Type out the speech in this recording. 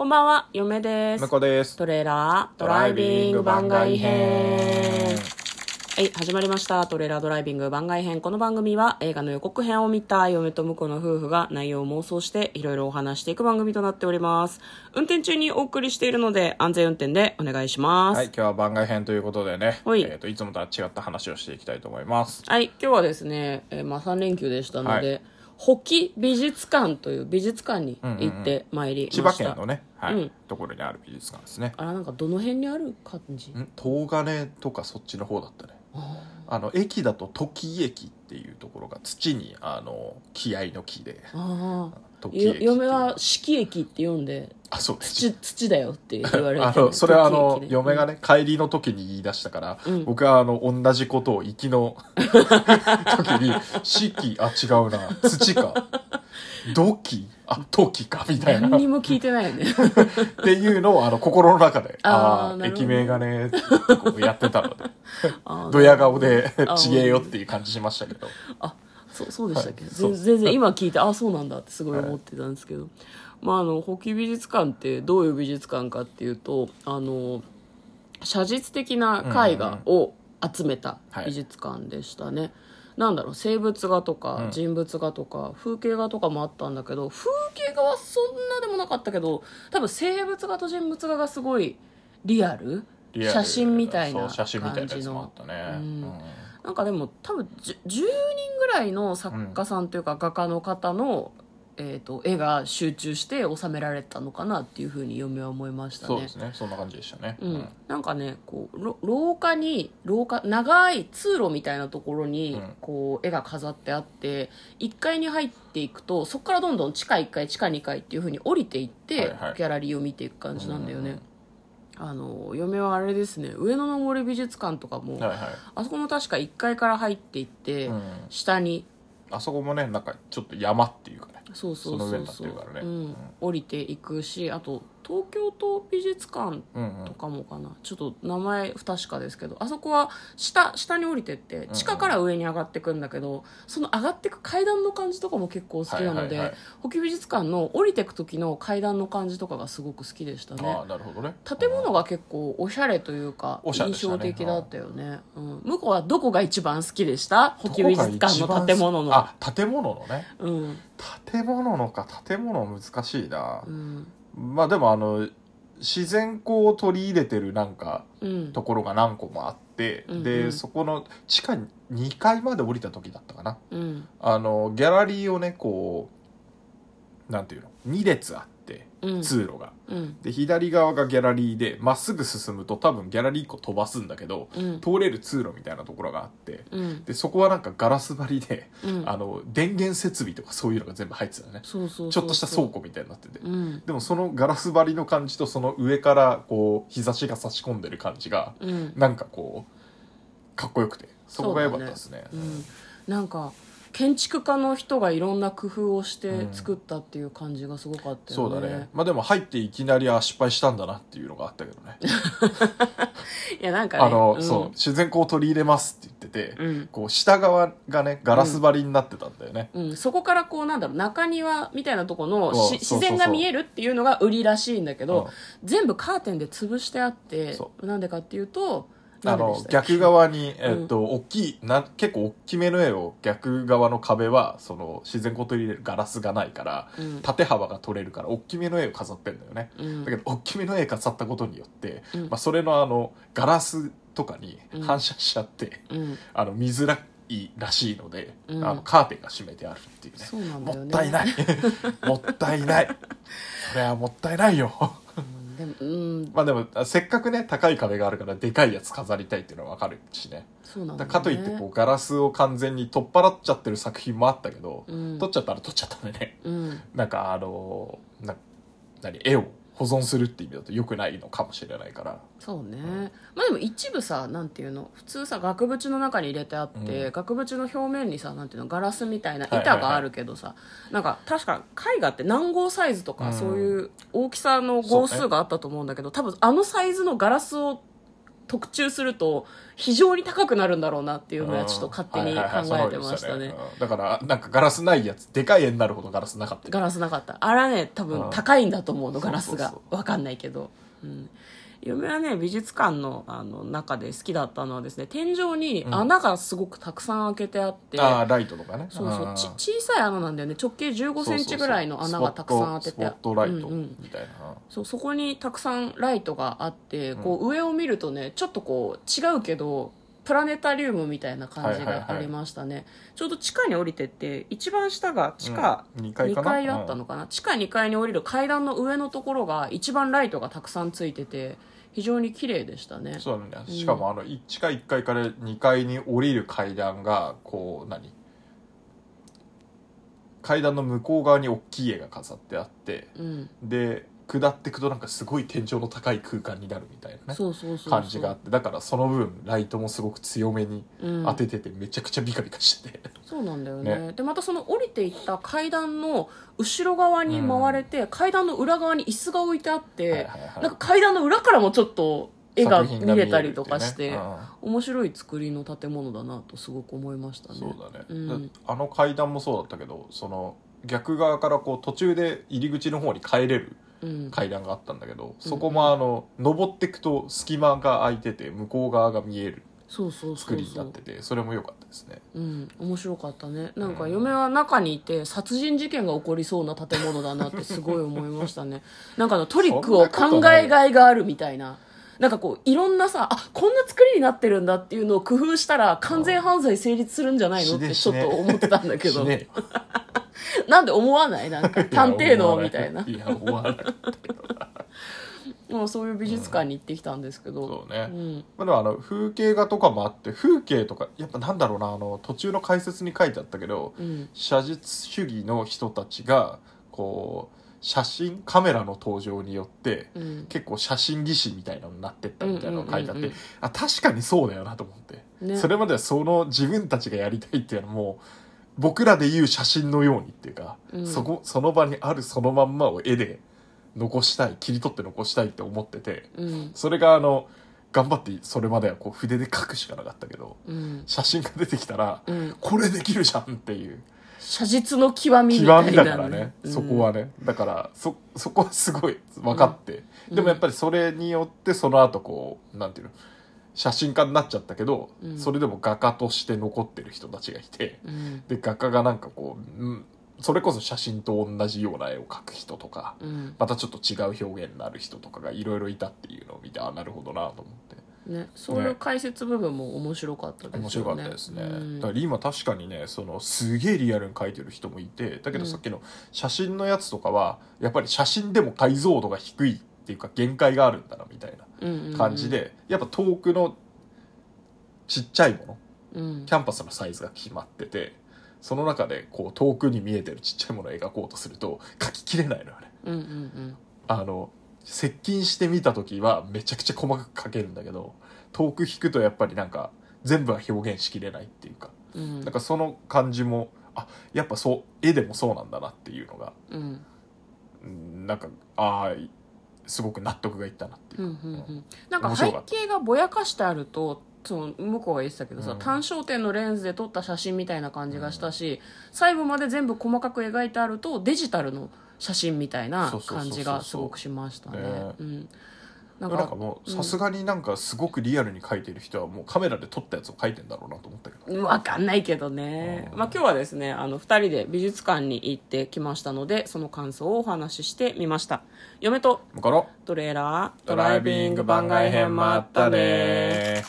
こんばんは、嫁です向。こうです。トレーラードライビング番外編。はい、始まりました。トレーラードライビング番外編。この番組は映画の予告編を見た嫁と婿の夫婦が内容を妄想していろいろお話していく番組となっております。運転中にお送りしているので安全運転でお願いします。はい、今日は番外編ということでね、はいえっ、と、いつもとは違った話をしていきたいと思います。はい、今日はですね、えーまあ3連休でしたので、はいホキ美術館という美術館に行ってまいりました。千葉県のね、はい、うんところにある美術館ですね。あら、なんかどの辺にある感じ？ん東金とかそっちの方だったね。あの、駅だと時駅っていうところが土に、あの、気合の木で、ああ。嫁は四季駅って読んで、あ、そう。土、土だよって言われて、あの、それはあの嫁がね、帰りの時に言い出したから、うん。僕はあの、同じことを行きの 時に、四季、あ、違うな、土か、土器？あ、時か、みたいな。何にも聞いてないよね。っていうのをあの心の中で、あーあ駅名がね、やってたので、ドヤ顔でちげえよっていう感じしましたけど。あ、そう、そうでしたっけ、はい。全全然 今聞いて、あ、そうなんだってすごい思ってたんですけど。まあ、あの、ホキ美術館ってどういう美術館かっていうと、あの、写実的な絵画を集めた美術館でしたね。なんだろう生物画とかうん。人物画とか風景画とかもあったんだけど風景画はそんなでもなかったけど多分生物画と人物画がすごいリアル？写真みたいなそう写真みたい感じのったね。うん。うんなんかでも多分じゅ10人ぐらいの作家さんというか画家の方の、えー、と絵が集中して収められたのかなっていうふうに嫁は思いましたね。そうですね、そんな感じでしたね。うん、なんかねこうろ廊下に廊下長い通路みたいなところに、うん。こう絵が飾ってあって1階に入っていくとそこからどんどん地下1階地下2階っていうふうに降りていって、はいはい。ギャラリーを見ていく感じなんだよね、うんあの嫁はあれですね上野の森美術館とかも、はいはい。あそこも確か1階から入っていって、うん。下にあそこもね、なんかちょっと山っていうかね。そうそうその上になってそうそうるからね。うん。うん。降りていくしあと東京都美術館と。かもかな、ちょっと名前不確かですけど。あそこは下下に降りてって地下から上に上がってくんだけど、その上がってく階段の感じとかも結構好きなので、はいはいはい。美術館の降りてく時の階段の感じとかがすごく好きでしたね。ああ、なるほどね。建物が結構おしゃれというか、印象的だったよね、うん、向こうはどこが一番好きでした？保木美術館の建物の。あ、建物のね。うん。建物のか、建物難しいな。う。んまあでもあの、自然光を取り入れてるなんか、うん。ところが何個もあって、うんうん。でそこの地下2階まで降りた時だったかな。うん。あのギャラリーをねこうなんていうの2列あっ通路が、うん。で左側がギャラリーでまっすぐ進むと多分ギャラリー1個飛ばすんだけど、うん。通れる通路みたいなところがあってうん。でそこはなんかガラス張りで、うん。あの電源設備とかそういうのが全部入ってたね。そうそうそうそう。ちょっとした倉庫みたいになってて、うん。でもそのガラス張りの感じとその上からこう日差しが差し込んでる感じがうん。なんかこうかっこよくてそこが良かったですね。うん、なんか建築家の人がいろんな工夫をしてうん作ったっていう感じがすごかったよね、そうだね。まあでも入っていきなりあ失敗したんだなっていうのがあったけどね。いやなんかねあの、ん。そう自然光を取り入れますって言ってて、うん。こう下側がねガラス張りになってたんだよね、うん、そこからこうなんだろう中庭みたいなとこの自然が見えるっていうのが売りらしいんだけど、うん。全部カーテンで潰してあってそなんでかっていうとあの逆側に、えっと大きいな結構大きめの絵を逆側の壁はその自然光を取り入れるガラスがないから、うん。縦幅が取れるから大きめの絵を飾ってんだよね、うん。だけど大きめの絵飾ったことによって、うん。まあ、それのあのガラスとかにうん。反射しちゃって、うん。あの見づらいらしいので、うん。あのカーテンが閉めてあるっていうね。ね。もったいない。もったいない。それはもったいないようん。まあでもせっかくね高い壁があるからでかいやつ飾りたいっていうのはわかるしね。そうなんね。かといってこうガラスを完全に取っ払っちゃってる作品もあったけど、うん。取っちゃったら取っちゃったんでね。うん。なんかあのな何絵を保存するって意味だと良くないのかもしれないから。そうね、まあでも一部さなんていうの普通さ額縁の中に入れてあって、うん。額縁の表面にさなんていうのガラスみたいなはいはいはい。板があるけどさ、なんか確か絵画って何号サイズとか、うん。そういう大きさの号数があったと思うんだけど多分あのサイズのガラスを特注すると非常に高くなるんだろうなっていうのはちょっと勝手に考えてましたね。うん。だからなんかガラスないやつでかい絵になるほどガラスなかった。ガラスなかった。あれはね多分うん。高いんだと思うのガラスがわかんないけど、うん、嫁はね美術館のあの中で好きだったのはですね天井に穴がすごくたくさん開けてあって、ああライトとかね。そうそう、んち小さい穴なんだよね。直径1 5センチぐらいの穴がたくさん当て。てスポットスポットライトうんうん。みたいな、そうそこにたくさんライトがあってこう上を見るとねちょっとこう違うけどプラネタリウムみたいな感じがありましたね、ちょうど地下に降りてって一番下が地下うん二2階だったのかな、地下2階に降りる階段の上のところが一番ライトがたくさんついてて非常に綺麗でしたね。そうだね。しかもあのい地下1階から2階に降りる階段がこう何？階段の向こう側に大きい絵が飾ってあってうん。で下ってくとなんかすごい天井の高い空間になるみたいなね。感じがあって。だからその分ライトもすごく強めにうん。当てててめちゃくちゃビカビカして。て、そうなんだよね。ね。でまたその降りていった階段の後ろ側に回れて、階段の裏側に椅子が置いてあって、はいはいはいなんか階段の裏からもちょっと絵が見れたりとかして、ね。面白い作りの建物だなとすごく思いましたね。うんそうだね、うん。だあの階段もそうだったけどその逆側からこう途中で入り口の方に帰れるうん階段があったんだけど、そこもあの登っていくと隙間が空いてて向こう側が見えるそうそう作りになっててそれも良かったですね。うん、面白かったね。なんか嫁は中にいて殺人事件が起こりそうな建物だなって すごい思いましたね。なんかあのトリックを考えがいがあるみたいな。なんかこういろんなさあこんな作りになってるんだっていうのを工夫したら完全犯罪成立するんじゃないのってちょっと思ってたんだけど。しね なんで思わない？なんか探偵のみたいな。いや思わない。もうそういう美術館に行ってきたんですけど、そうね、うん。まあ、でもあの風景画とかもあって風景とかやっぱなんだろうなあの途中の解説に書いてあったけど、うん。写実主義の人たちがこう写真カメラの登場によってうん。結構写真技師みたいなのになってったみたいなのが書いてあって、うんうんうんうん。あ確かにそうだよなと思って、ね。それまではその自分たちがやりたいっていうのはもう僕らで言う写真のようにっていうか、うん。そこその場にあるそのまんまを絵で残したい切り取って残したいって思っててうん。それがあの頑張ってそれまではこう筆で描くしかなかったけどうん。写真が出てきたら、うん。これできるじゃんっていう。写実の極みみたいな極みだからね、うん。そこはね。だからそそこはすごい分かって、うん。でもやっぱりそれによってその後こうなんていうの写真家になっちゃったけど、うん。それでも画家として残ってる人たちがいてうん。で画家がなんかこう、うん、それこそ写真と同じような絵を描く人とか、うん。またちょっと違う表現になる人とかがいろいろいたっていうのを見てあなるほどなと思って。ね、そういう解説部分も面白かったですよね。面白かったですね、うん。だから今確かにねそのすげえリアルに描いてる人もいてだけどさっきの写真のやつとかはやっぱり写真でも解像度が低いっていうか限界があるんだなみたいな感じで、やっぱ遠くのちっちゃいものうん。キャンパスのサイズが決まっててその中でこう遠くに見えてるちっちゃいものを描こうとすると描ききれないのよねうんうんあの接近してみた時はめちゃくちゃ細かく描けるんだけど遠く引くとやっぱりなんか全部は表現しきれないっていうか。うん。うんなんかその感じもあやっぱそう絵でもそうなんだなっていうのがうん。うんなんかああすごく納得がいったなっていう。うんか、うんうん。なんか背景がぼやかしてあるとその向こうが言ってたけどさ、うん。単焦点のレンズで撮った写真みたいな感じがしたし、最後まで全部細かく描いてあるとデジタルの写真みたいな感じがすごくしましたね。ね。うん、ななんかもうさすがになんかすごくリアルに描いてる人はもうカメラで撮ったやつを描いてんだろうなと思ったけど。わかんないけどね。うん。まあ今日はですね、あの、二人で美術館に行ってきましたので、その感想をお話ししてみました。嫁とトレーラー、ドライビング番外編もあったね